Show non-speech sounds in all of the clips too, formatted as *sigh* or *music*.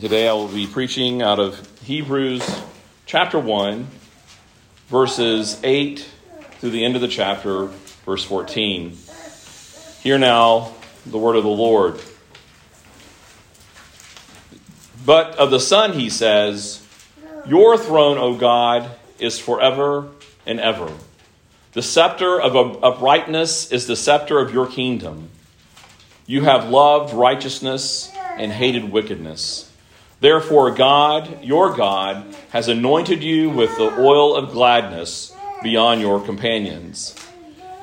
Today I will be preaching out of Hebrews chapter 1, verses 8 through the end of the chapter, verse 14. Hear now the word of the Lord. But of the Son, he says, Your throne, O God, is forever and ever. The scepter of uprightness is the scepter of your kingdom. You have loved righteousness and hated wickedness. Therefore, God, your God, has anointed you with the oil of gladness beyond your companions.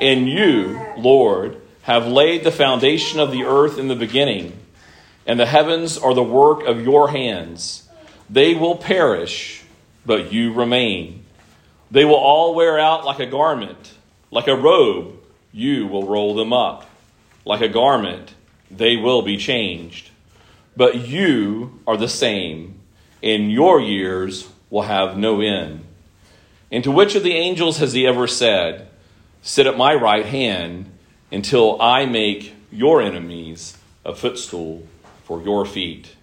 And you, Lord, have laid the foundation of the earth in the beginning, and the heavens are the work of your hands. They will perish, but you remain. They will all wear out like a garment, like a robe, you will roll them up. Like a garment, they will be changed but you are the same, and your years will have no end. And to which of the angels has he ever said, Sit at my right hand until I make your enemies a footstool for your feet?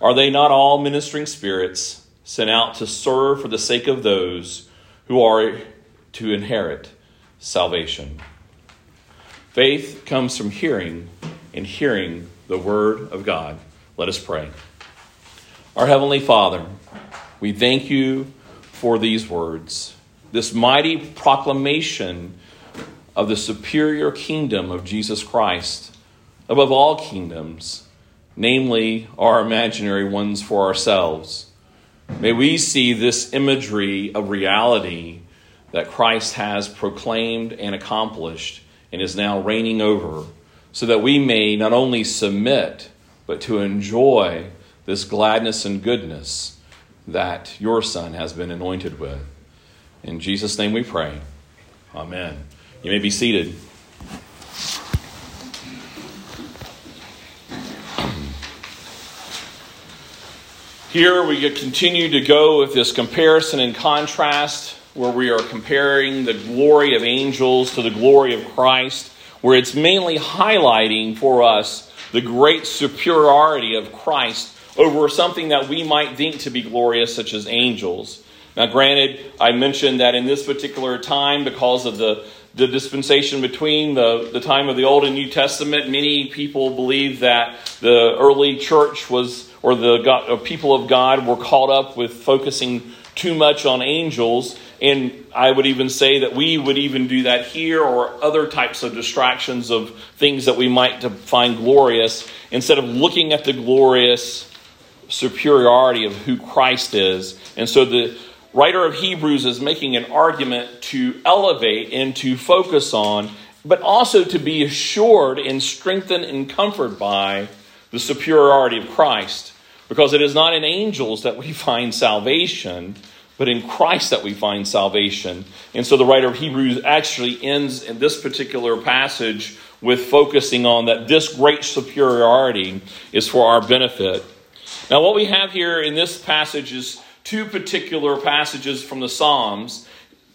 Are they not all ministering spirits sent out to serve for the sake of those who are to inherit salvation? Faith comes from hearing, and hearing the Word of God. Let us pray. Our Heavenly Father, we thank you for these words, this mighty proclamation of the superior kingdom of Jesus Christ above all kingdoms, namely our imaginary ones for ourselves. May we see this imagery of reality that Christ has proclaimed and accomplished and is now reigning over so that we may not only submit, but to enjoy this gladness and goodness that your Son has been anointed with. In Jesus' name we pray. Amen. You may be seated. Here we continue to go with this comparison and contrast where we are comparing the glory of angels to the glory of Christ where it's mainly highlighting for us the great superiority of Christ over something that we might think to be glorious, such as angels. Now, granted, I mentioned that in this particular time, because of the, the dispensation between the, the time of the Old and New Testament, many people believe that the early church was, or the God, or people of God were caught up with focusing too much on angels and I would even say that we would even do that here or other types of distractions of things that we might find glorious instead of looking at the glorious superiority of who Christ is. And so the writer of Hebrews is making an argument to elevate and to focus on, but also to be assured and strengthened and comforted by the superiority of Christ. Because it is not in angels that we *laughs* find salvation but in Christ that we find salvation. And so the writer of Hebrews actually ends in this particular passage with focusing on that this great superiority is for our benefit. Now, what we have here in this passage is two particular passages from the Psalms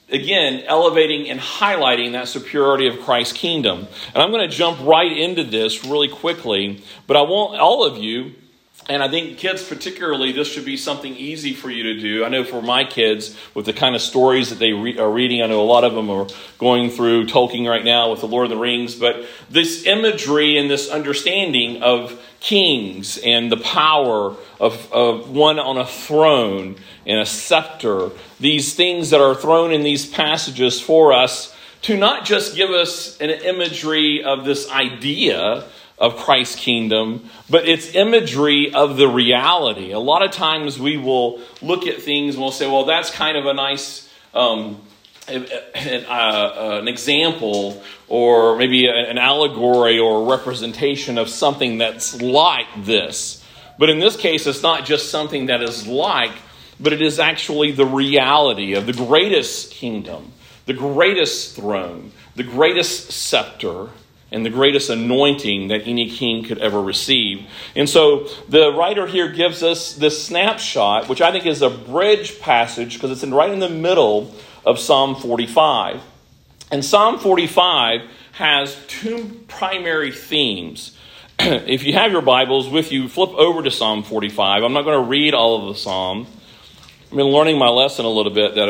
again, elevating and highlighting that superiority of Christ's kingdom. And I'm going to jump right into this really quickly, but I want all of you and I think kids, particularly, this should be something easy for you to do. I know for my kids, with the kind of stories that they re- are reading, I know a lot of them are going through Tolkien right now with The Lord of the Rings, but this imagery and this understanding of kings and the power of, of one on a throne and a scepter, these things that are thrown in these passages for us to not just give us an imagery of this idea of Christ's kingdom, but it's imagery of the reality. A lot of times we will look at things and we'll say, well, that's kind of a nice um, an, uh, an example or maybe an allegory or a representation of something that's like this. But in this case, it's not just something that is like, but it is actually the reality of the greatest kingdom, the greatest throne, the greatest scepter and the greatest anointing that any king could ever receive. And so the writer here gives us this snapshot, which I think is a bridge passage because it's in, right in the middle of Psalm 45. And Psalm 45 has two primary themes. *clears throat* if you have your Bibles with you, flip over to Psalm 45. I'm not going to read all of the Psalm. I've been learning my lesson a little bit that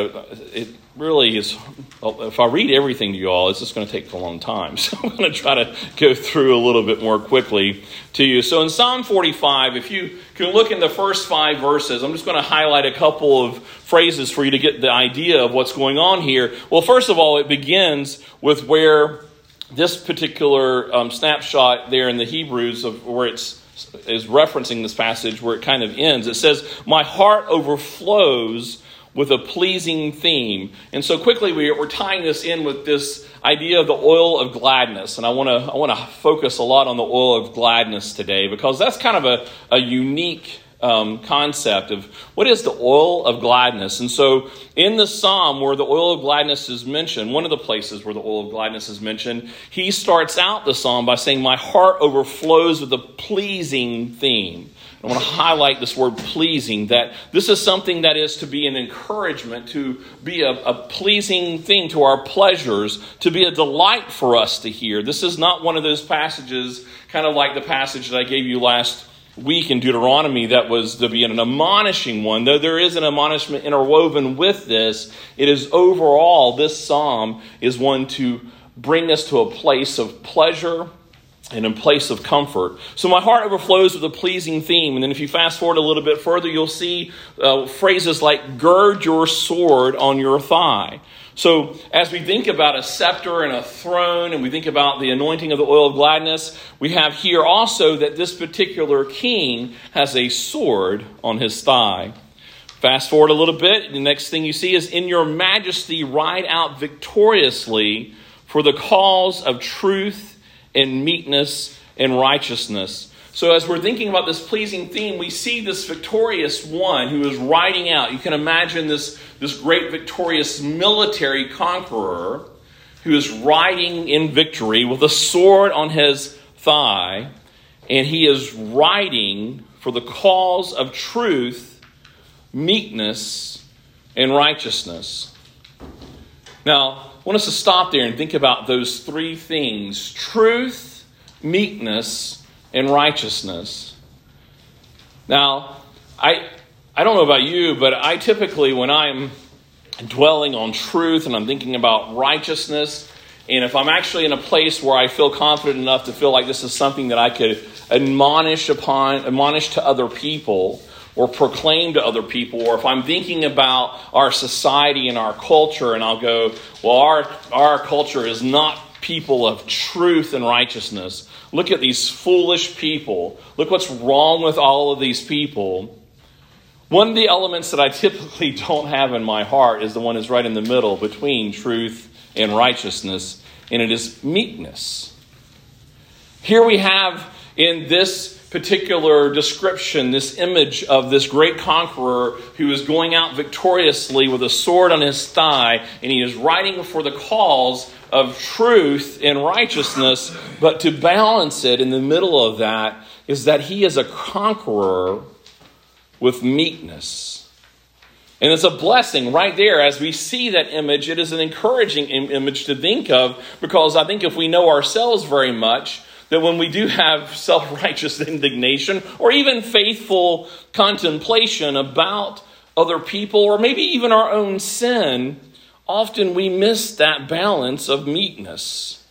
it really is, if I read everything to you all, it's just going to take a long time. *laughs* So I'm going to try to go through a little bit more quickly to you. So in Psalm 45, if you can look in the first five verses, I'm just going to highlight a couple of phrases for you to get the idea of what's going on here. Well, first of all, it begins with where this particular um, snapshot there in the Hebrews of where it's is referencing this passage where it kind of ends. It says, "My heart overflows with a pleasing theme." And so quickly we, are tying this in with this idea of the oil of gladness, and I want to I want to focus a lot on the oil of gladness today because that's kind of a, a unique um, concept of what is the oil of gladness. And so, in the psalm where the oil of gladness is mentioned, one of the places where the oil of gladness is mentioned, he starts out the psalm by saying, My heart overflows with a pleasing theme. I want to highlight this word pleasing, that this is something that is to be an encouragement, to be a, a, pleasing thing to our pleasures, to be a delight for us to hear. This is not one of those passages, kind of like the passage that I gave you last week in Deuteronomy that was to be an admonishing one, though there is an admonishment interwoven with this, it is overall, this psalm is one to bring us to a place of pleasure and a place of comfort. So my heart overflows with a pleasing theme. And then if you fast forward a little bit further, you'll see uh, phrases like, gird your sword on your thigh. So, as we think about a scepter and a throne, and we think about the anointing of the oil of gladness, we have here also that this particular king has a sword on his thigh. Fast forward a little bit, the next thing you see is, In your majesty, ride out victoriously for the cause of truth and meekness and righteousness. So, as we're thinking about this pleasing theme, we see this victorious one who is riding out. You can imagine this, this great victorious military conqueror who is riding in victory with a sword on his thigh, and he is riding for the cause of truth, meekness, and righteousness. Now, I want us to stop there and think about those three things truth, meekness, in righteousness. Now, I, I don't know about you, but I typically, when I'm dwelling on truth and I'm thinking about righteousness, and if I'm actually in a place where I feel confident enough to feel like this is something that I could admonish upon, admonish to other people, or proclaim to other people, or if I'm thinking about our society and our culture, and I'll go, well, our, our culture is not people of truth and righteousness. Look at these foolish people. Look what's wrong with all of these people. One of the elements that I *laughs* typically don't have in my heart is the one that's right in the middle between truth and righteousness, and it is meekness. Here we have in this particular description, this image of this great conqueror who is going out victoriously with a sword on his thigh, and he is riding for the cause of truth and righteousness, but to balance it in the middle of that is that he is a conqueror with meekness. And it's a blessing right there as we see that image. It is an encouraging image to think of because I think if we know ourselves very much, that when we do have self righteous *laughs* indignation or even faithful contemplation about other people or maybe even our own sin, often we miss that balance of meekness.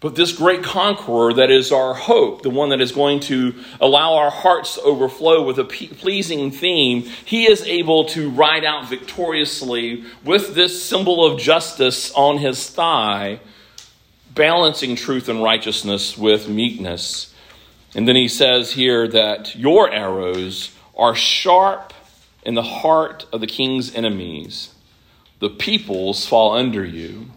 But this great conqueror that is our hope, the one that is going to allow our hearts to overflow with a pleasing theme, he is able to ride out victoriously with this symbol of justice on his thigh, balancing truth and righteousness with meekness. And then he says here that your arrows are sharp in the heart of the king's enemies the peoples fall under you.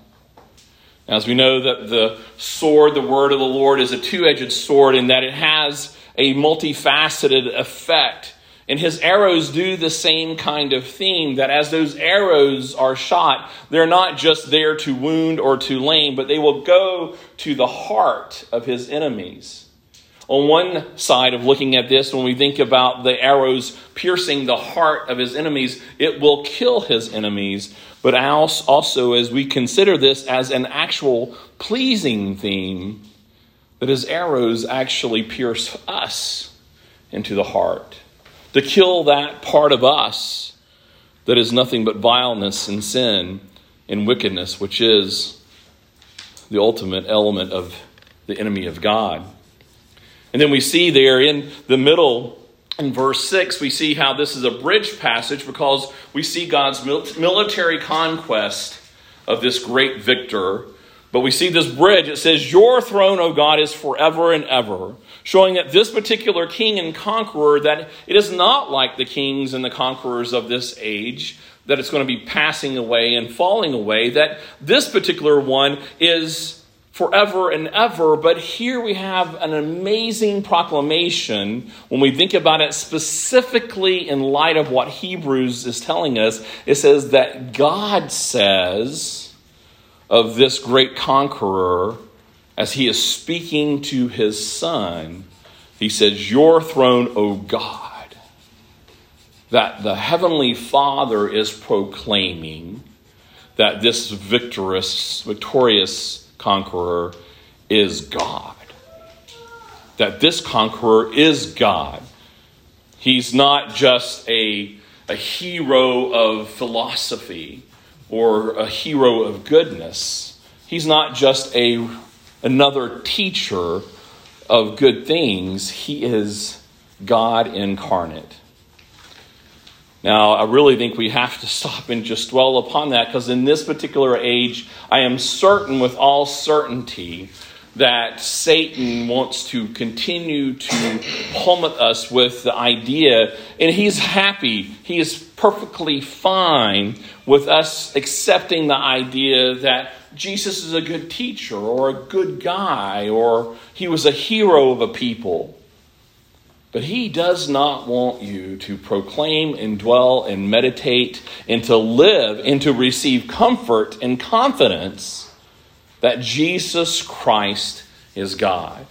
As we know that the sword, the word of the Lord, is a two edged sword in that it has a multifaceted effect. And his arrows do the same kind of theme that as those arrows are shot, they're not just there to wound or to lame, but they will go to the heart of his enemies. On one side of looking at this, when we think about the arrows piercing the heart of his enemies, it will kill his enemies. But also, as we consider this as an actual pleasing theme, that his arrows actually pierce us into the heart, to kill that part of us that is nothing but vileness and sin and wickedness, which is the ultimate element of the enemy of God. And then we see there in the middle, in verse 6, we see how this is a bridge passage because we see God's military conquest of this great victor but we see this bridge. It says, Your throne, O God, is forever and ever, showing that this particular king and conqueror, that it is not like the kings and the conquerors of this age, that it's going to be passing away and falling away, that this particular one is forever and ever. But here we have an amazing proclamation when we think about it specifically in light of what Hebrews is telling us. It says that God says, of this great conqueror as he is speaking to his son. He says, Your throne, O God. That the Heavenly Father is proclaiming that this victorious, victorious conqueror is God. That this conqueror is God. He's not just a, a hero of philosophy or a hero of goodness. He's not just a another teacher of good things. He is God incarnate. Now, I really think we have to stop and just dwell upon that because in this particular age, I am certain with all certainty that Satan wants to continue to plummet us with the idea, and he's happy, he is perfectly fine with us accepting the idea that Jesus is a good teacher or a good guy or he was a hero of a people. But he does not want you to proclaim and dwell and meditate and to live and to receive comfort and confidence that Jesus Christ is God.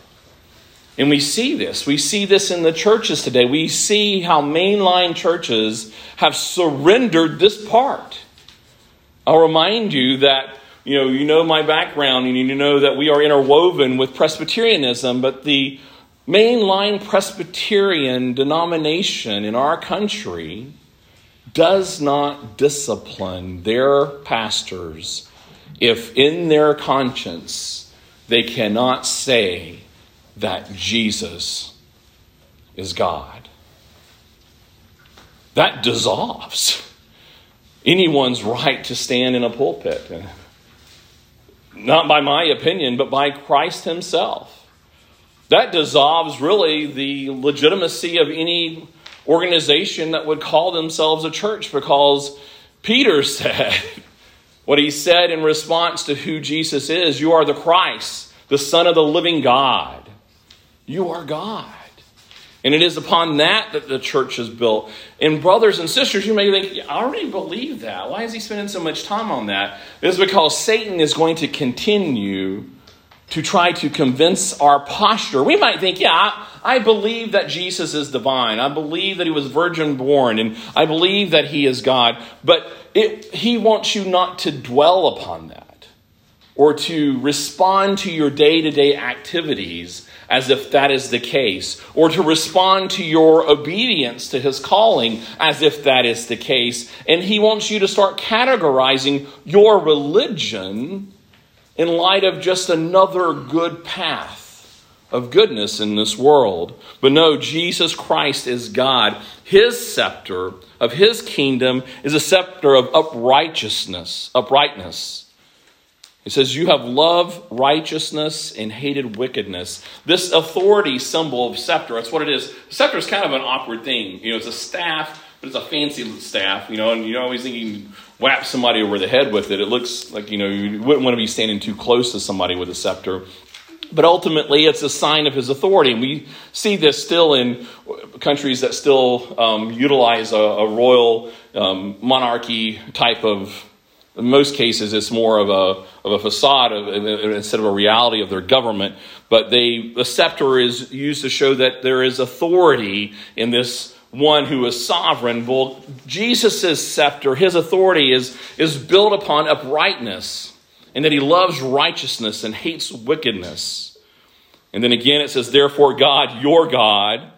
And we see this. We see this in the churches today. We see how mainline churches have surrendered this part. I'll remind you that you know, you know my background and you know that we are interwoven with Presbyterianism, but the mainline Presbyterian denomination in our country does not discipline their pastors if in their conscience they cannot say that Jesus is God. That dissolves anyone's right to stand in a pulpit. Not by my opinion, but by Christ Himself. That dissolves really the legitimacy of any organization that would call themselves a church because Peter *laughs* said, what he said in response to who Jesus is You are the Christ, the Son of the living God. You are God. And it is upon that that the church is built. And brothers and sisters, you may think, I already believe that. Why is he spending so much time on that? It is because Satan is going to continue to try to convince our posture. We might think, yeah, I, believe that Jesus is divine. I believe that he was virgin born, and I believe that he is God. But it, he wants you not to dwell upon that or to respond to your day to day activities as if that is the case, or to respond to your obedience to his calling as if that is the case. And he wants you to start categorizing your religion in light of just another good path of goodness in this world. But no, Jesus Christ is God. His scepter of his kingdom is a scepter of uprightness, uprightness. It says, You have loved righteousness and hated wickedness. This authority symbol of scepter, that's what it is. Scepter is kind of an awkward thing. You know, it's a staff, but it's a fancy staff, you know, and you always think you can whap somebody over the head with it. It looks like, you know, you wouldn't want to be standing too close to somebody with a scepter. But ultimately, it's a sign of his authority. And we see this still in countries that still um, utilize a, a royal um, monarchy type of in most cases, it's more of a, of a facade of, instead of a reality of their government. But they, the scepter is used to show that there is authority in this one who is sovereign. Well, Jesus' scepter, his authority is, is built upon uprightness, and that he loves righteousness and hates wickedness. And then again it says, Therefore, God, your God,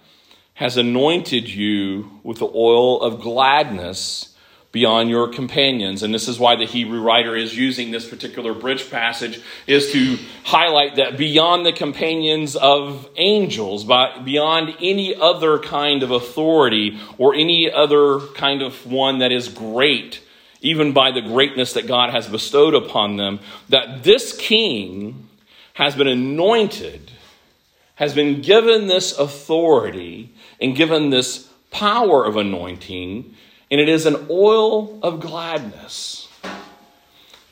has anointed you with the oil of gladness beyond your companions. And this is why the hebrew writer is using this particular bridge passage is to highlight that beyond the companions of angels by, beyond any other kind of authority or any other kind of one that is great even by the greatness that god has bestowed upon them that this king has been anointed has been given this authority and given this power of anointing and it is an oil of gladness.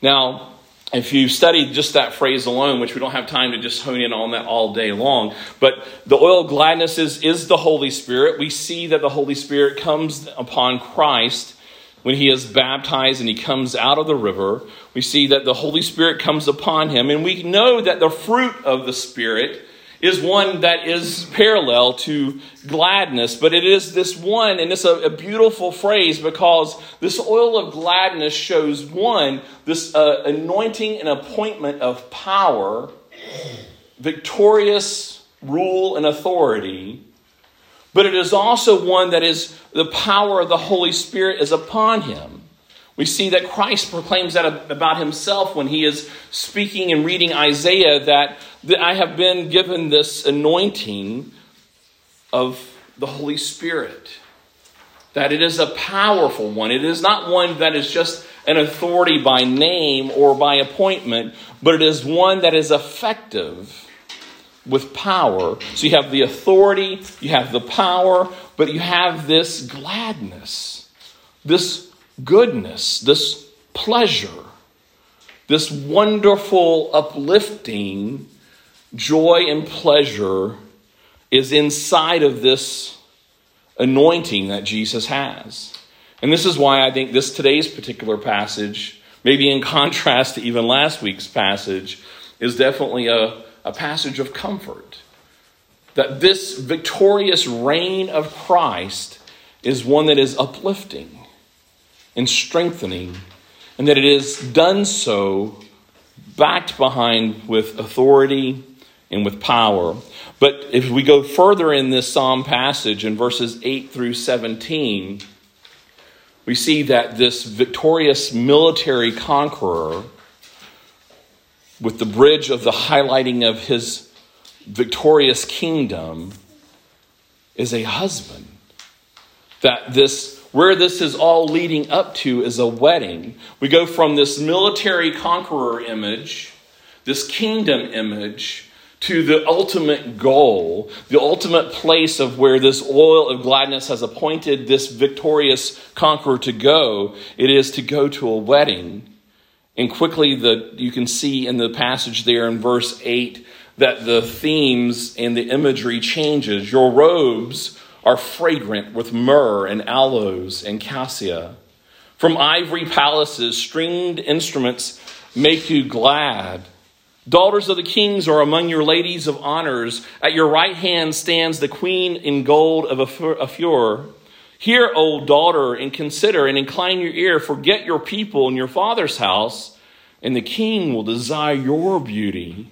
Now, if you study just that phrase alone, which we don't have time to just hone in on that all day long, but the oil of gladness is, is the Holy Spirit. We see that the Holy Spirit comes upon Christ when he is baptized and he comes out of the river. We see that the Holy Spirit comes upon him, and we know that the fruit of the Spirit is one that is parallel to gladness, but it is this one, and it's a, a beautiful phrase because this oil of gladness shows one, this uh, anointing and appointment of power, victorious rule and authority, but it is also one that is the power of the Holy Spirit is upon him. We see that Christ proclaims that about himself when he is speaking and reading Isaiah that, that I have been given this anointing of the Holy Spirit. That it is a powerful one. It is not one that is just an authority by name or by appointment, but it is one that is effective with power. So you have the authority, you have the power, but you have this gladness, this goodness, this pleasure, this wonderful, uplifting joy and pleasure is inside of this anointing that Jesus has. And this is why I think this today's particular passage, maybe in contrast to even last week's passage, is definitely a, a passage of comfort. That this victorious reign of Christ is one that is uplifting and strengthening, and that it is done so backed behind with authority and with power. But if we go further in this psalm passage in verses 8 through 17, we see that this victorious military conqueror, with the bridge of the highlighting of his victorious kingdom, is a husband. That this where this is all leading up to is a wedding. We go from this military conqueror image, this kingdom image, to the ultimate goal, the ultimate place of where this oil of gladness has appointed this victorious conqueror to go. It is to go to a wedding. And quickly, the, you can see in the passage there in verse 8 that the themes and the imagery changes. Your robes are fragrant with myrrh and aloes and cassia. From ivory palaces, stringed instruments make you glad. Daughters of the kings are among your ladies of honors. At your right hand stands the queen in gold of Ophir. Hear, O daughter, and consider and incline your ear. Forget your people and your father's house, and the king will desire your beauty.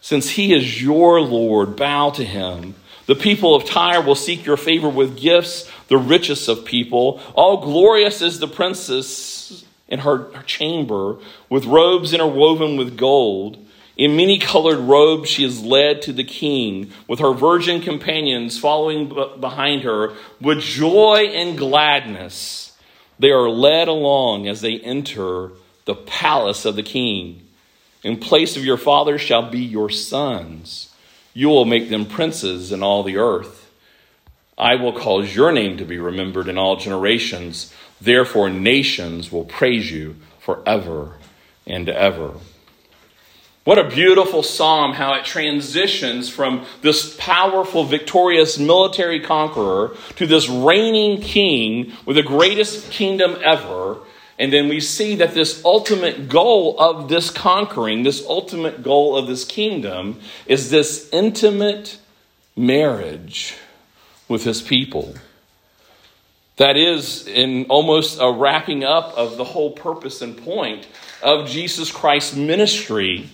Since he is your Lord, bow to him. The people of Tyre will seek your favor with gifts, the richest of people. All glorious is the princess in her, her chamber, with robes interwoven with gold. In many colored robes, she is led to the king, with her virgin companions following behind her. With joy and gladness, they are led along as they enter the palace of the king. In place of your father shall be your sons. You will make them princes in all the earth. I will cause your name to be remembered in all generations. Therefore, nations will praise you forever and ever. What a beautiful psalm, how it transitions from this powerful, victorious military conqueror to this reigning king with the greatest kingdom ever and then we see that this ultimate goal of this conquering, this ultimate goal of this kingdom, is this intimate marriage with his people. That is, in almost a wrapping up of the whole purpose and point of Jesus Christ's ministry,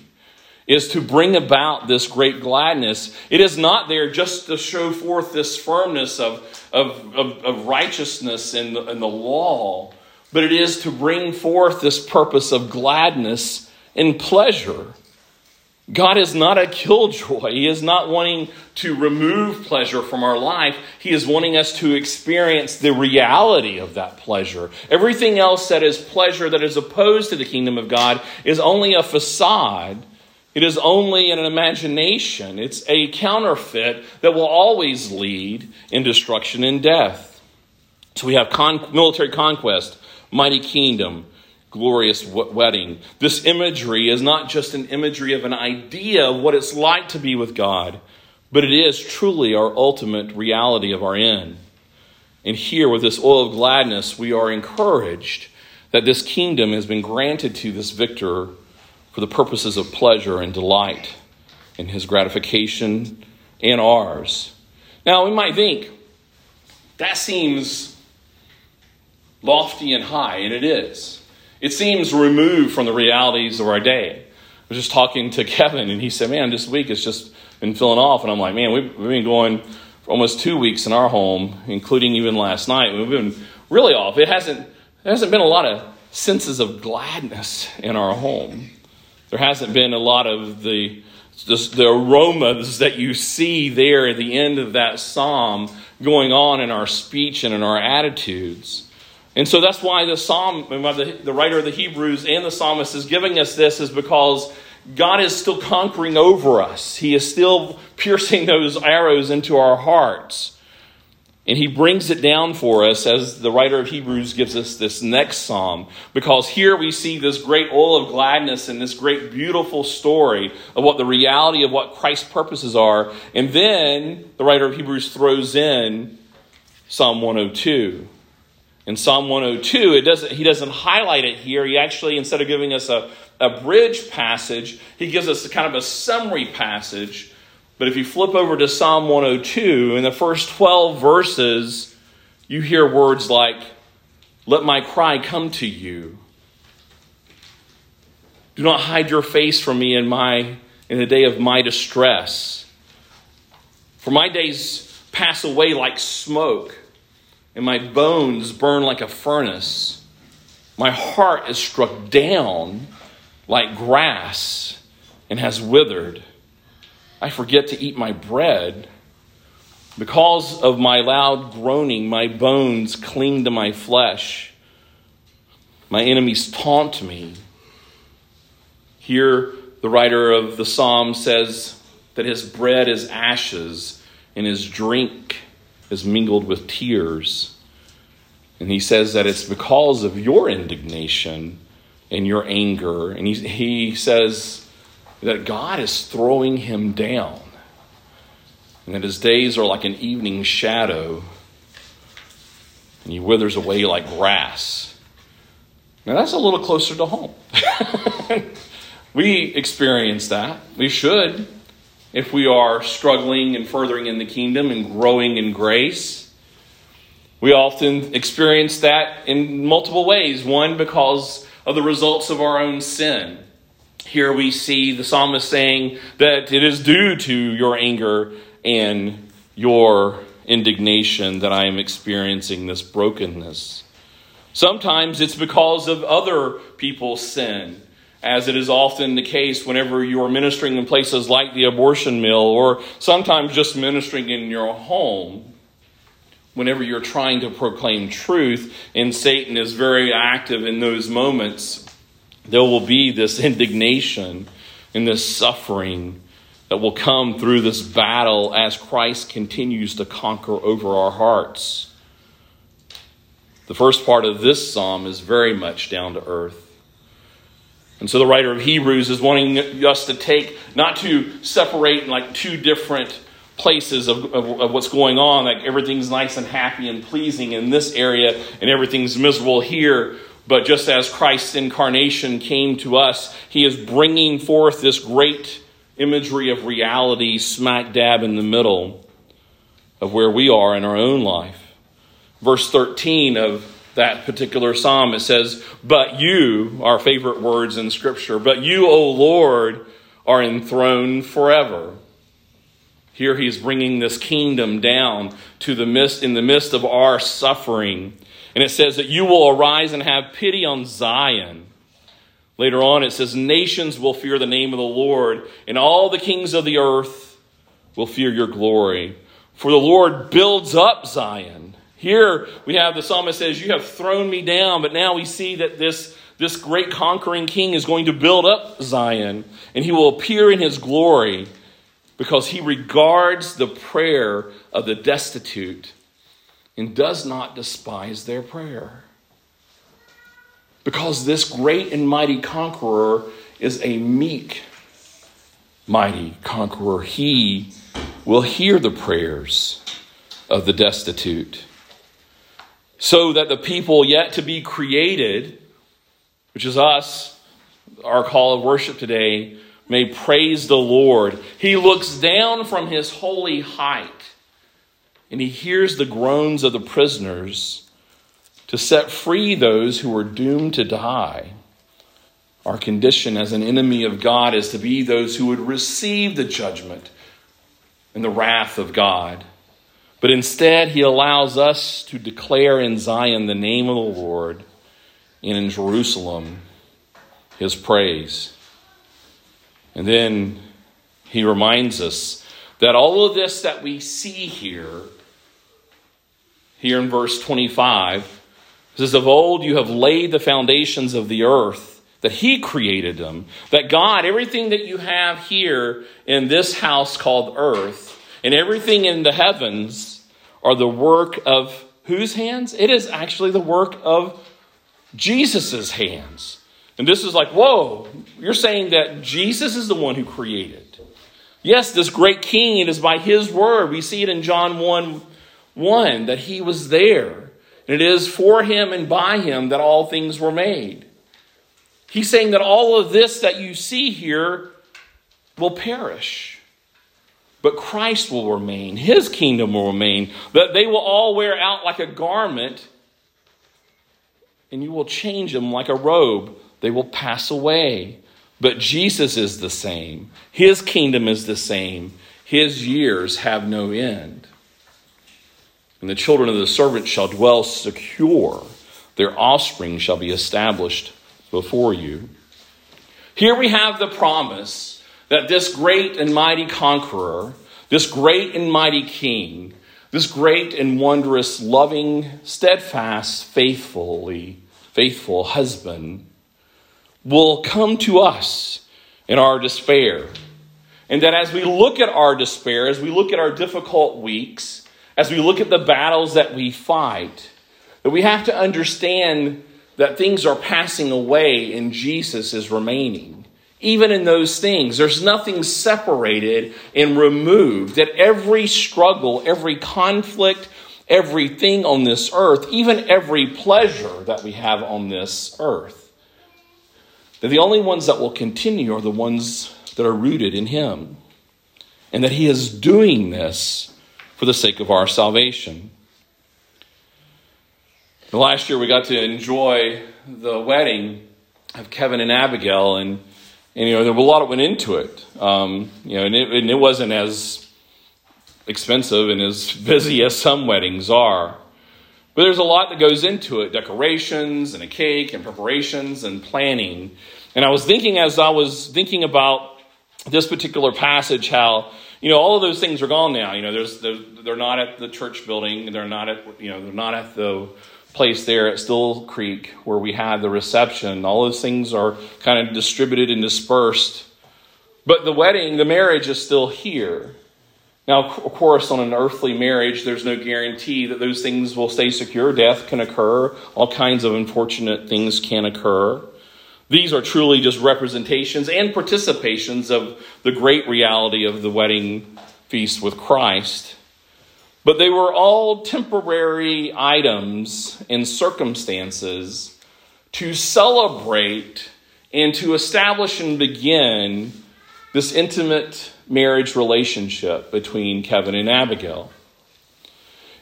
is to bring about this great gladness. It is not there just to show forth this firmness of, of, of, of righteousness in the, in the law, but it is to bring forth this purpose of gladness and pleasure. God is not a killjoy. He is not wanting to remove pleasure from our life. He is wanting us to experience the reality of that pleasure. Everything else that is pleasure that is opposed to the kingdom of God is only a facade it is only an imagination. It's a counterfeit that will always lead in destruction and death. So we have con- military conquest, mighty kingdom, glorious wedding. This imagery is not just an imagery of an idea of what it's like to be with God, but it is truly our ultimate reality of our end. And here, with this oil of gladness, we are encouraged that this kingdom has been granted to this victor for the purposes of pleasure and delight in his gratification and ours. Now, we might think that seems lofty and high, and it is. It seems removed from the realities of our day. I was just talking to *laughs* Kevin, and he said, Man, this week it's just been filling off. And I'm like, Man, we've, we've been going for almost two weeks in our home, including even last night. We've been really off. It hasn't, there hasn't been a lot of senses of gladness in our home. There hasn't been a lot of the, just the aromas that you see there at the end of that psalm going on in our speech and in our attitudes. And so that's why the psalm, the, writer of the Hebrews and the psalmist is giving us this, is because God is still conquering over us. He is still piercing *laughs* those arrows into our hearts. And he brings it down for us as the writer of Hebrews gives us this next psalm, because here we see this great oil of gladness and this great beautiful story of what the reality of what Christ's purposes are. And then the writer of Hebrews throws in Psalm 102. In Psalm 102, it doesn't, he doesn't highlight it here. He actually, instead of giving us a, a bridge passage, he gives us a kind of a summary passage but if you flip over to Psalm 102, in the first 12 verses, you hear words like, Let my cry come to you. Do not hide your face from me in, my, in the day of my distress. For my days pass away like smoke, and my bones burn like a furnace. My heart is struck down like grass and has withered. I forget to eat my bread. Because of my loud groaning, my bones cling to my flesh. My enemies taunt me. Here, the writer of the psalm says that his bread is ashes and his drink is mingled with tears. And he says that it's because of your indignation and your anger. And he, he says that God is throwing him down, and that his days are like an evening shadow, and he withers away like grass. Now, that's a little closer to home. *laughs* we experience that. We should, if we are struggling and furthering in the kingdom and growing in grace. We often experience that in multiple ways. One, because of the results of our own sin. Here we see the psalmist saying that it is due to your anger and your indignation that I am experiencing this brokenness. Sometimes it's because of other people's sin, as it is often the case whenever you are ministering in places like the abortion mill, or sometimes just ministering in your home. Whenever you're trying to proclaim truth, and Satan is very active in those moments there will be this indignation and this suffering that will come through this battle as Christ continues to conquer over our hearts. The first part of this psalm is very much down to earth. And so the writer of Hebrews is wanting us to take, not to separate like two different places of, of, of, what's going on, like everything's nice and happy and pleasing in this area and everything's miserable here, but just as Christ's incarnation came to us, he is bringing forth this great imagery of reality smack dab in the middle of where we are in our own life. Verse 13 of that particular psalm, it says, But you, our favorite words in Scripture, but you, O Lord, are enthroned forever. Here he is bringing this kingdom down to the midst, in the midst of our suffering. And it says that you will arise and have pity on Zion. Later on, it says, Nations will fear the name of the Lord, and all the kings of the earth will fear your glory. For the Lord builds up Zion. Here we have the psalmist says, You have thrown me down, but now we see that this, this great conquering king is going to build up Zion, and he will appear in his glory because he regards the prayer of the destitute and does not despise their prayer. Because this great and mighty conqueror is a meek, mighty conqueror. He will hear the prayers of the destitute, so that the people yet to be created, which is us, our call of worship today, may praise the Lord. He looks down from his holy height and he hears the groans of the prisoners to set free those who are doomed to die. Our condition as an enemy of God is to be those who would receive the judgment and the wrath of God. But instead, he allows us to declare in Zion the name of the Lord and in Jerusalem his praise. And then he reminds us that all of this that we see here, here in verse 25, says, Of old you have laid the foundations of the earth, that he created them. That God, everything that you have here in this house called earth, and everything in the heavens are the work of whose hands? It is actually the work of Jesus' hands. And this is like, whoa, you're saying that Jesus is the one who created. Yes, this great king, it is by his word. We see it in John 1 1 that he was there. And it is for him and by him that all things were made. He's saying that all of this that you see here will perish. But Christ will remain, his kingdom will remain, that they will all wear out like a garment, and you will change them like a robe they will pass away. But Jesus is the same. His kingdom is the same. His years have no end. And the children of the servant shall dwell secure. Their offspring shall be established before you. Here we have the promise that this great and mighty conqueror, this great and mighty king, this great and wondrous, loving, steadfast, faithfully, faithful husband will come to us in our despair. And that as we look at our despair, as we look at our difficult weeks, as we look at the battles that we fight, that we have to understand that things are passing away and Jesus is remaining. Even in those things, there's nothing separated and removed. That every struggle, every conflict, everything on this earth, even every pleasure that we have on this earth, that the only ones that will continue are the ones that are rooted in Him, and that He is doing this for the sake of our salvation. Last year, we got to enjoy the wedding of Kevin and Abigail, and, and you know, there was a lot that went into it. Um, you know, and it, and it wasn't as expensive and as busy as some weddings are. But there's a lot that goes into it decorations and a cake and preparations and planning. And I was thinking as I was thinking about this particular passage how, you know, all of those things are gone now. You know, there's, they're not at the church building, they're not at, you know, they're not at the place there at Still Creek where we had the reception. All those things are kind of distributed and dispersed. But the wedding, the marriage is still here. Now, of course, on an earthly marriage, there's no guarantee that those things will stay secure. Death can occur, all kinds of unfortunate things can occur. These are truly just representations and participations of the great reality of the wedding feast with Christ. But they were all temporary items and circumstances to celebrate and to establish and begin this intimate marriage relationship between Kevin and Abigail.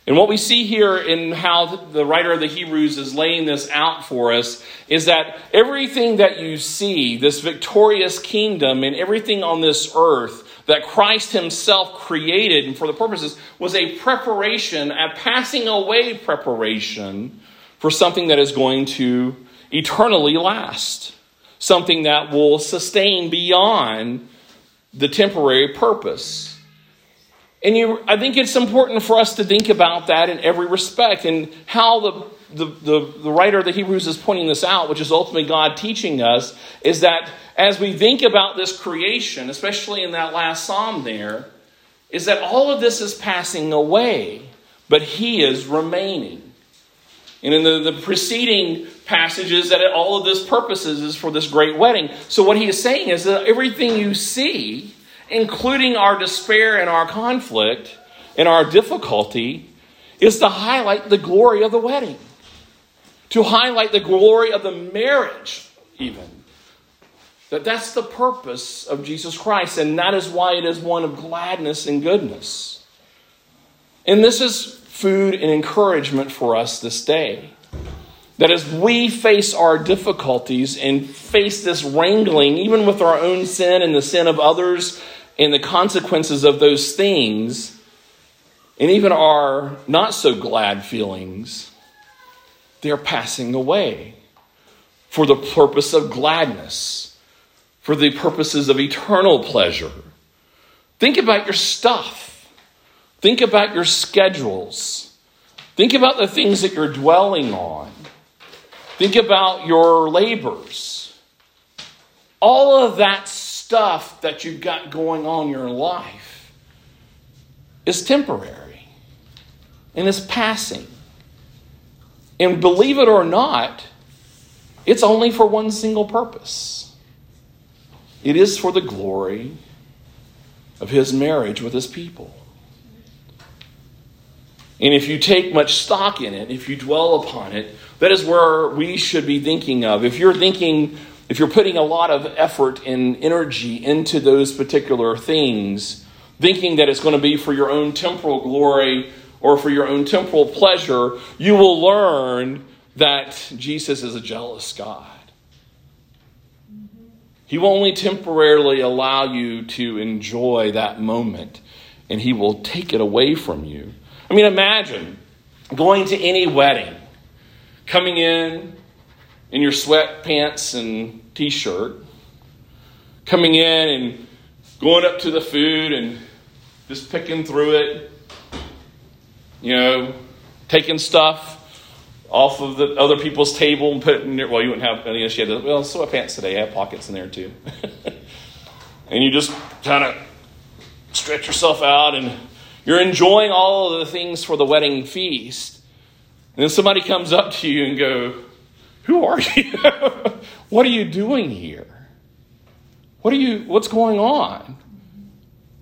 And what we see here in how the writer of the Hebrews is laying this out for us is that everything that you see, this victorious kingdom and everything on this earth that Christ himself created and for the purposes was a preparation, a passing away preparation for something that is going to eternally last, something that will sustain beyond the temporary purpose. And you, I think it's important for us to think about that in every respect and how the, the, the, the, writer of the Hebrews is pointing this out, which is ultimately God teaching us, is that as we think about this creation, especially in that last psalm there, is that all of this is passing away, but He is remaining. And in the, the preceding passages, that all of this purposes is for this great wedding. So what he is saying is that everything you see including our despair and our conflict and our difficulty, is to highlight the glory of the wedding, to highlight the glory of the marriage, even. That that's the purpose of Jesus Christ, and that is why it is one of gladness and goodness. And this is food and encouragement for us this day. That as we face our difficulties and face this wrangling, even with our own sin and the sin of others, and the consequences of those things, and even our not so glad feelings, they're passing away for the purpose of gladness, for the purposes of eternal pleasure. Think about your stuff. Think about your schedules. Think about the things that you're dwelling on. Think about your labors. All of that stuff that you've got going on in your life is temporary and is passing. And believe it or not, it's only for one single purpose it is for the glory of his marriage with his people. And if you take much stock in it, if you dwell upon it, that is where we should be thinking of. If you're thinking if you're putting a lot of effort and energy into those particular things, thinking that it's going to be for your own temporal glory or for your own temporal pleasure, you will learn that Jesus is a jealous God. He will only temporarily allow you to enjoy that moment, and He will take it away from you. I mean, imagine going to any wedding, coming in in your sweatpants and t shirt, coming in and going up to the food and just picking through it, you know, taking stuff off of the other people's table and putting it, well, you wouldn't have, any. she had, well, sweatpants today, I have pockets in there too. *laughs* and you just kind of stretch yourself out and you're enjoying all of the things for the wedding feast. And then somebody comes up to you and go, who are you? *laughs* what are you doing here? What are you what's going on?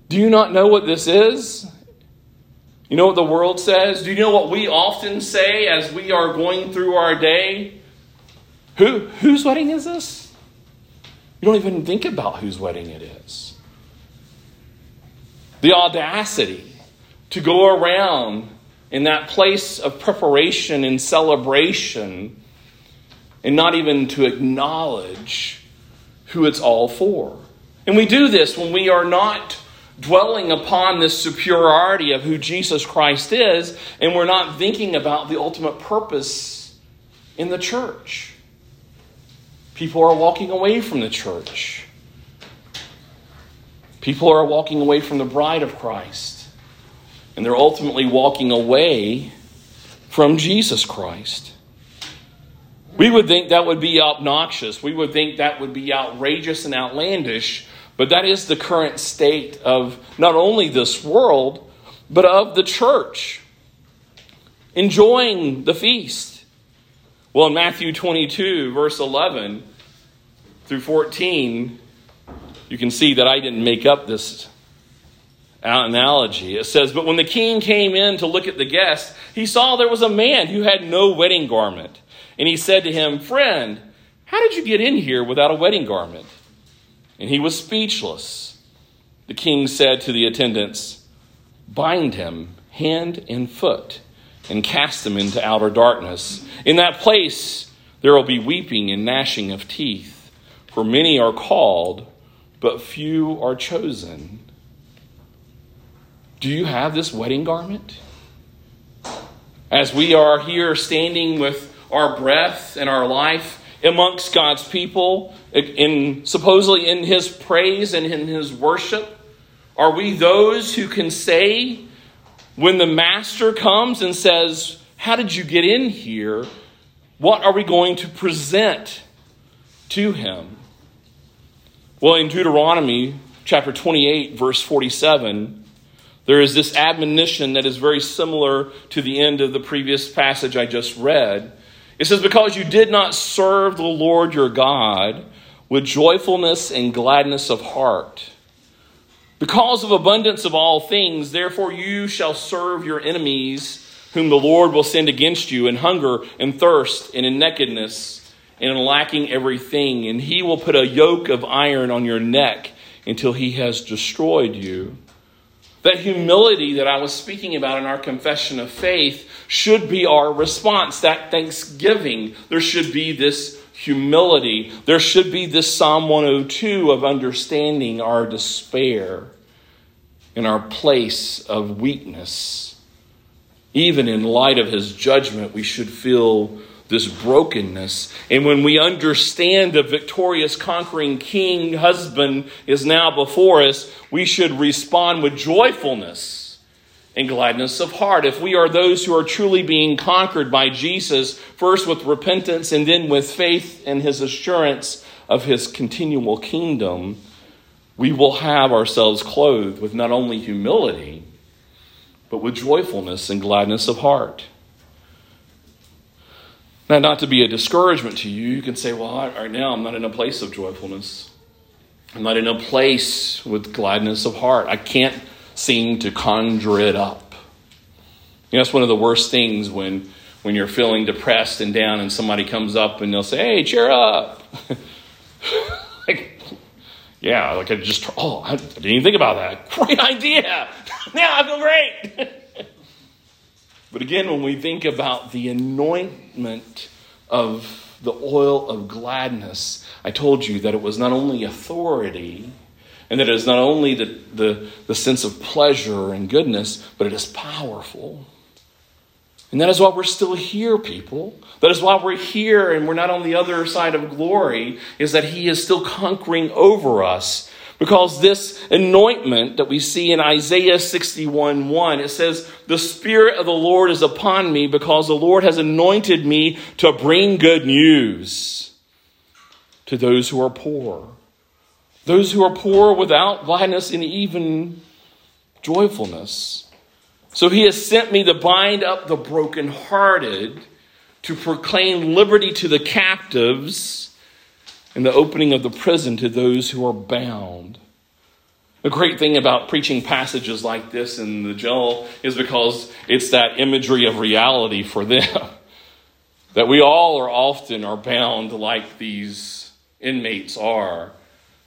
Do you not know what this is? You know what the world says? Do you know what we often say as we are going through our day? Who whose wedding is this? You don't even think about whose wedding it is. The audacity to go around in that place of preparation and celebration and not even to acknowledge who it's all for. And we do this when we are not dwelling upon this superiority of who Jesus Christ is, and we're not thinking about the ultimate purpose in the church. People are walking away from the church. People are walking away from the bride of Christ. And they're ultimately walking away from Jesus Christ. We would think that would be obnoxious. We would think that would be outrageous and outlandish. But that is the current state of not only this world, but of the church. Enjoying the feast. Well, in Matthew 22, verse 11 through 14, you can see that I didn't make up this analogy. It says, But when the king came in to look at the guests, he saw there was a man who had no wedding garment. And he said to him, Friend, how did you get in here without a wedding garment? And he was speechless. The king said to the attendants, Bind him hand and foot and cast him into outer darkness. In that place there will be weeping and gnashing of teeth, for many are called, but few are chosen. Do you have this wedding garment? As we are here standing with our breath and our life amongst God's people, in supposedly in his praise and in his worship, are we those who can say, when the master comes and says, How did you get in here? What are we going to present to him? Well, in Deuteronomy chapter 28, verse 47, there is this admonition that is very similar to the end of the previous passage I just read. It says, Because you did not serve the Lord your God with joyfulness and gladness of heart because of abundance of all things, therefore you shall serve your enemies, whom the Lord will send against you, in hunger and thirst and in nakedness and in lacking everything. And he will put a yoke of iron on your neck until he has destroyed you. That humility that I was speaking about in our confession of faith should be our response. That thanksgiving, there should be this humility. There should be this Psalm 102 of understanding our despair in our place of weakness. Even in light of his judgment, we should feel this brokenness. And when we understand the victorious, conquering king husband is now before us, we should respond with joyfulness and gladness of heart. If we are those who are truly being conquered by Jesus, first with repentance and then with faith and his assurance of his continual kingdom, we will have ourselves clothed with not only humility, but with joyfulness and gladness of heart. Now, not to be a discouragement to you, you can say, well, right now I'm not in a place of joyfulness. I'm not in a place with gladness of heart. I can't seem to conjure it up. You know, that's one of the worst things when, when you're feeling depressed and down and somebody comes up and they'll say, hey, cheer up. *laughs* like, yeah, like I just, oh, I didn't even think about that. *laughs* Great idea. *laughs* now I feel great. but again, when we think about the anointment of the oil of gladness, I told you that it was not only authority, and that it is not only the, the, the sense of pleasure and goodness, but it is powerful. And that is why we're still here, people. That is why we're here and we're not on the other side of glory, is that He is still conquering over us. Because this anointment that we see in Isaiah 61 1, it says, The Spirit of the Lord is upon me because the Lord has anointed me to bring good news to those who are poor those who are poor without gladness and even joyfulness. So he has sent me to bind up the brokenhearted, to proclaim liberty to the captives, and the opening of the prison to those who are bound. The great thing about preaching passages like this in the jail is because it's that imagery of reality for them. *laughs* that we all are often are bound like these inmates are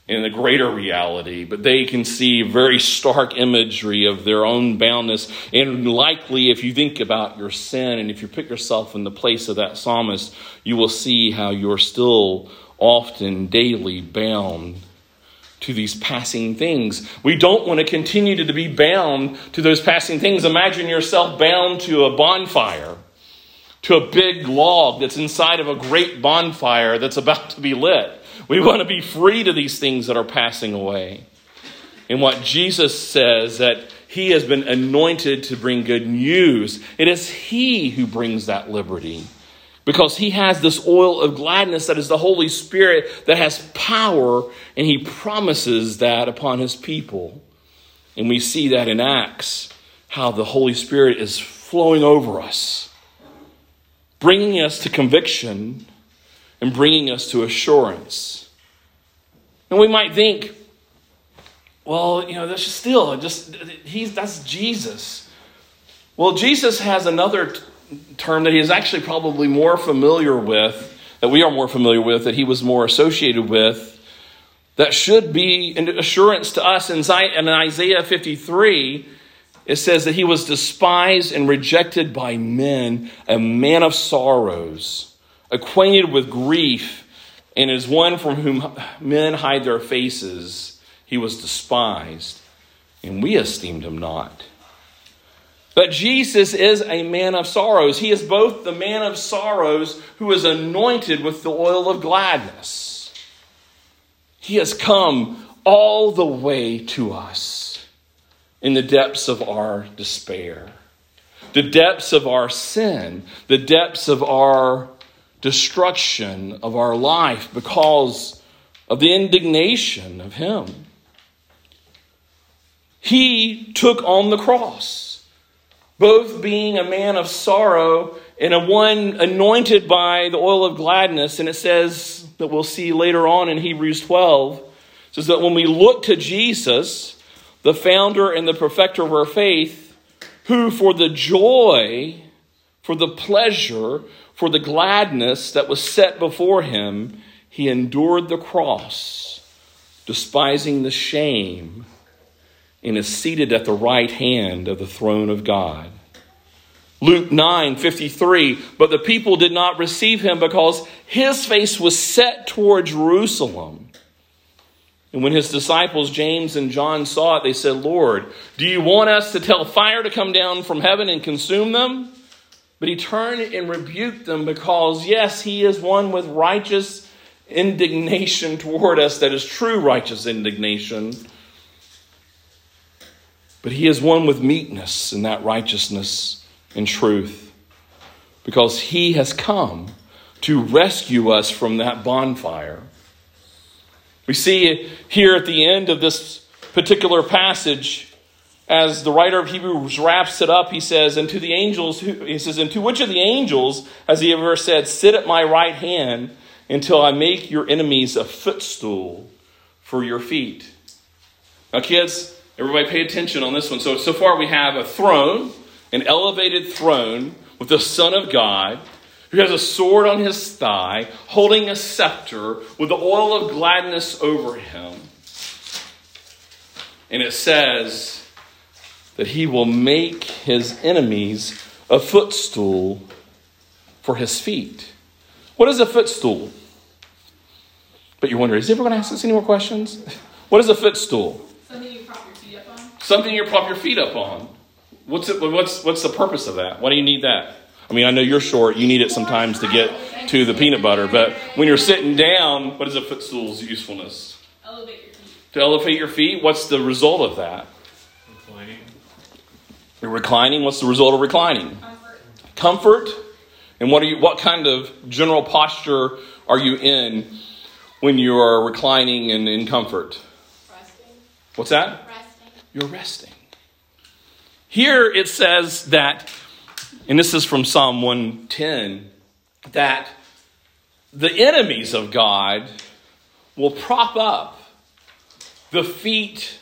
in the greater reality, but they can see very stark imagery of their own boundness. And likely, if you think about your sin and if you put yourself in the place of that psalmist, you will see how you're still often daily bound to these passing things. We don't want to continue to be bound to those passing things. Imagine yourself bound to a bonfire, to a big log that's inside of a great bonfire that's about to be lit we want to be free to these things that are passing away. And what Jesus says that he has been anointed to bring good news. It is he who brings that liberty. Because he has this oil of gladness that is the Holy Spirit that has power, and he promises that upon his people. And we see that in Acts, how the Holy Spirit is flowing over us, bringing us to conviction and bringing us to assurance. And we might think, well, you know, that's still just he's that's Jesus. Well, Jesus has another t- term that he is actually probably more familiar with, that we are more familiar with, that he was more associated with, that should be an assurance to us in Isaiah 53 it says that he was despised and rejected by men, a man of sorrows, acquainted with grief, and as one from whom men hide their faces. He was despised, and we esteemed him not. But Jesus is a man of sorrows. He is both the man of sorrows who is anointed with the oil of gladness. He has come all the way to us in the depths of our despair, the depths of our sin, the depths of our destruction of our life because of the indignation of Him. He took on the cross, both being a man of sorrow and a one anointed by the oil of gladness. And it says that we'll see later on in Hebrews 12 says that when we look to Jesus, the founder and the perfecter of our faith, who for the joy, for the pleasure, for the gladness that was set before him, he endured the cross, despising the shame, and is seated at the right hand of the throne of God. Luke 9 53, but the people did not receive him because his face was set toward Jerusalem. And when his disciples, James and John, saw it, they said, Lord, do you want us to tell fire to come down from heaven and consume them? But he turned and rebuked them because, yes, he is one with righteous indignation toward us that is true righteous indignation. But he is one with meekness in that righteousness and truth because he has come to rescue us from that bonfire. We see here at the end of this particular passage as the writer of Hebrews wraps it up, he says, And to the angels, he says, And to which of the angels has he ever said, Sit at my right hand until I make your enemies a footstool for your feet? Now, kids, everybody pay attention on this one. So, so far we have a throne, an elevated throne with the Son of God who has a sword on his thigh, holding a scepter with the oil of gladness over him. And it says, that he will make his enemies a footstool for his feet. What is a footstool? But you're wondering, is he ever going to ask us any more questions? *laughs* What is a footstool? Something you prop your feet up on. Something you prop your feet up on. What's it? What's what's the purpose of that? Why do you need that? I mean, I know you're short. You need it sometimes to get to the peanut butter. But when you're sitting down, what is a footstool's usefulness? Elevate your feet. To elevate your feet. What's the result of that? Reclining. Reclining. What's the result of reclining? Comfort. comfort and what are you what kind of general posture are you in when you are reclining and in comfort Resting. what's that Resting. you're resting here it says that and this is from psalm 110 that the enemies of god will prop up the feet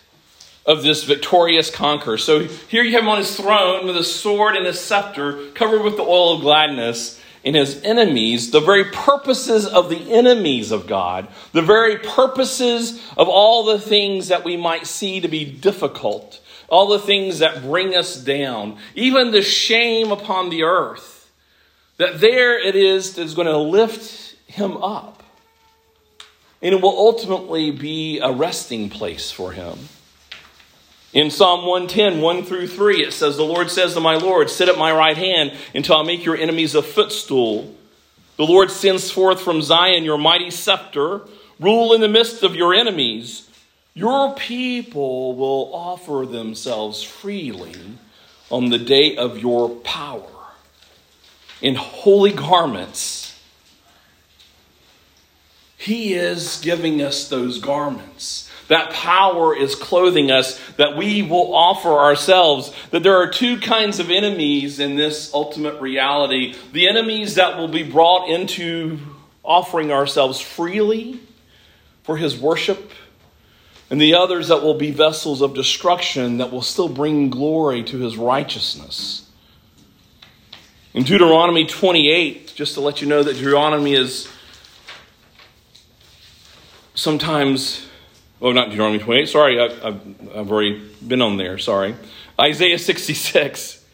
of this victorious conqueror. So here you have him on his throne with a sword and a scepter covered with the oil of gladness. And his enemies, the very purposes of the enemies of God, the very purposes of all the things that we might see to be difficult, all the things that bring us down, even the shame upon the earth, that there it is that is going to lift him up. And it will ultimately be a resting place for him. In Psalm 110, 1 through 3, it says, The Lord says to my Lord, Sit at my right hand until I make your enemies a footstool. The Lord sends forth from Zion your mighty scepter. Rule in the midst of your enemies. Your people will offer themselves freely on the day of your power in holy garments. He is giving us those garments. That power is clothing us, that we will offer ourselves. That there are two kinds of enemies in this ultimate reality the enemies that will be brought into offering ourselves freely for His worship, and the others that will be vessels of destruction that will still bring glory to His righteousness. In Deuteronomy 28, just to let you know that Deuteronomy is sometimes Oh, not Deuteronomy 28. Sorry, I, have I've already been on there. Sorry. Isaiah 66,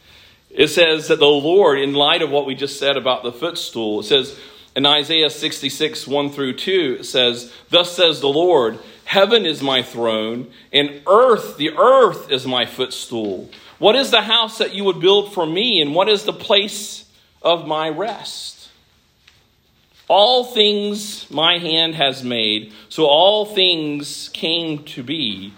it says that the Lord, in light of what we just said about the footstool, it says in Isaiah 66, 1 through 2, it says, Thus says the Lord, Heaven is my throne, and earth, the earth is my footstool. What is the house that you would build for me, and what is the place of my rest? All things my hand has made, so all things came to be,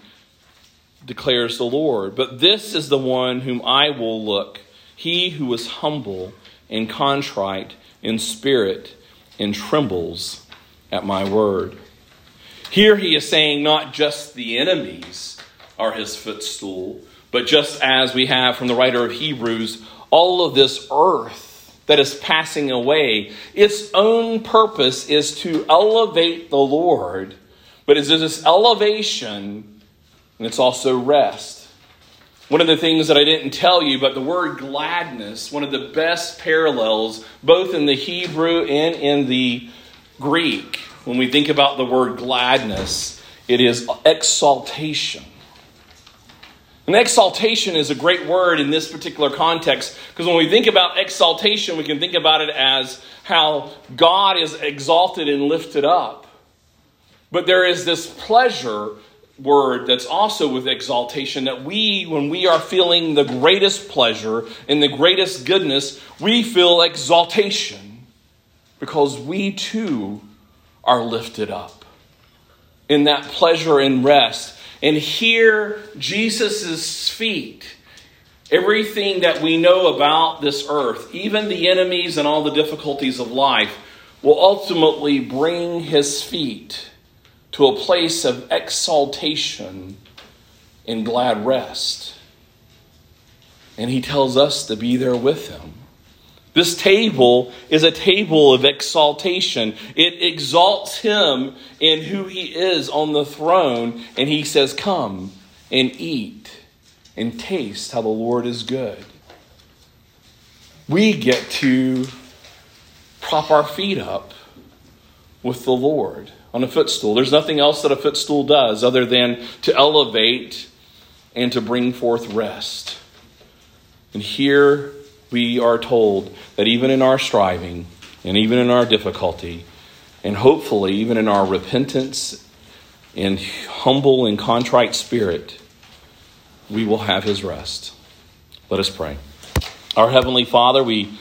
declares the Lord. But this is the one whom I will look, he who is humble and contrite in spirit and trembles at my word. Here he is saying not just the enemies are his footstool, but just as we have from the writer of Hebrews, all of this earth that is passing away, its own purpose is to elevate the Lord, but it's this elevation and it's also rest. One of the things that I didn't tell you, but the word gladness, one of the best parallels, both in the Hebrew and in the Greek, when we think about the word gladness, it is exaltation. And exaltation is a great word in this particular context because when we think about exaltation, we can think about it as how God is exalted and lifted up. But there is this pleasure word that's also with exaltation that we, when we are feeling the greatest pleasure and the greatest goodness, we feel exaltation because we too are lifted up in that pleasure and rest. And here, Jesus' feet, everything that we know about this earth, even the enemies and all the difficulties of life, will ultimately bring his feet to a place of exaltation and glad rest. And he tells us to be there with him. This table is a table of exaltation. It exalts him in who he is on the throne, and he says, Come and eat and taste how the Lord is good. We get to prop our feet up with the Lord on a footstool. There's nothing else that a footstool does other than to elevate and to bring forth rest. And here we are told that even in our striving and even in our difficulty, and hopefully even in our repentance and humble and contrite spirit, we will have his rest. Let us pray. Our Heavenly Father, we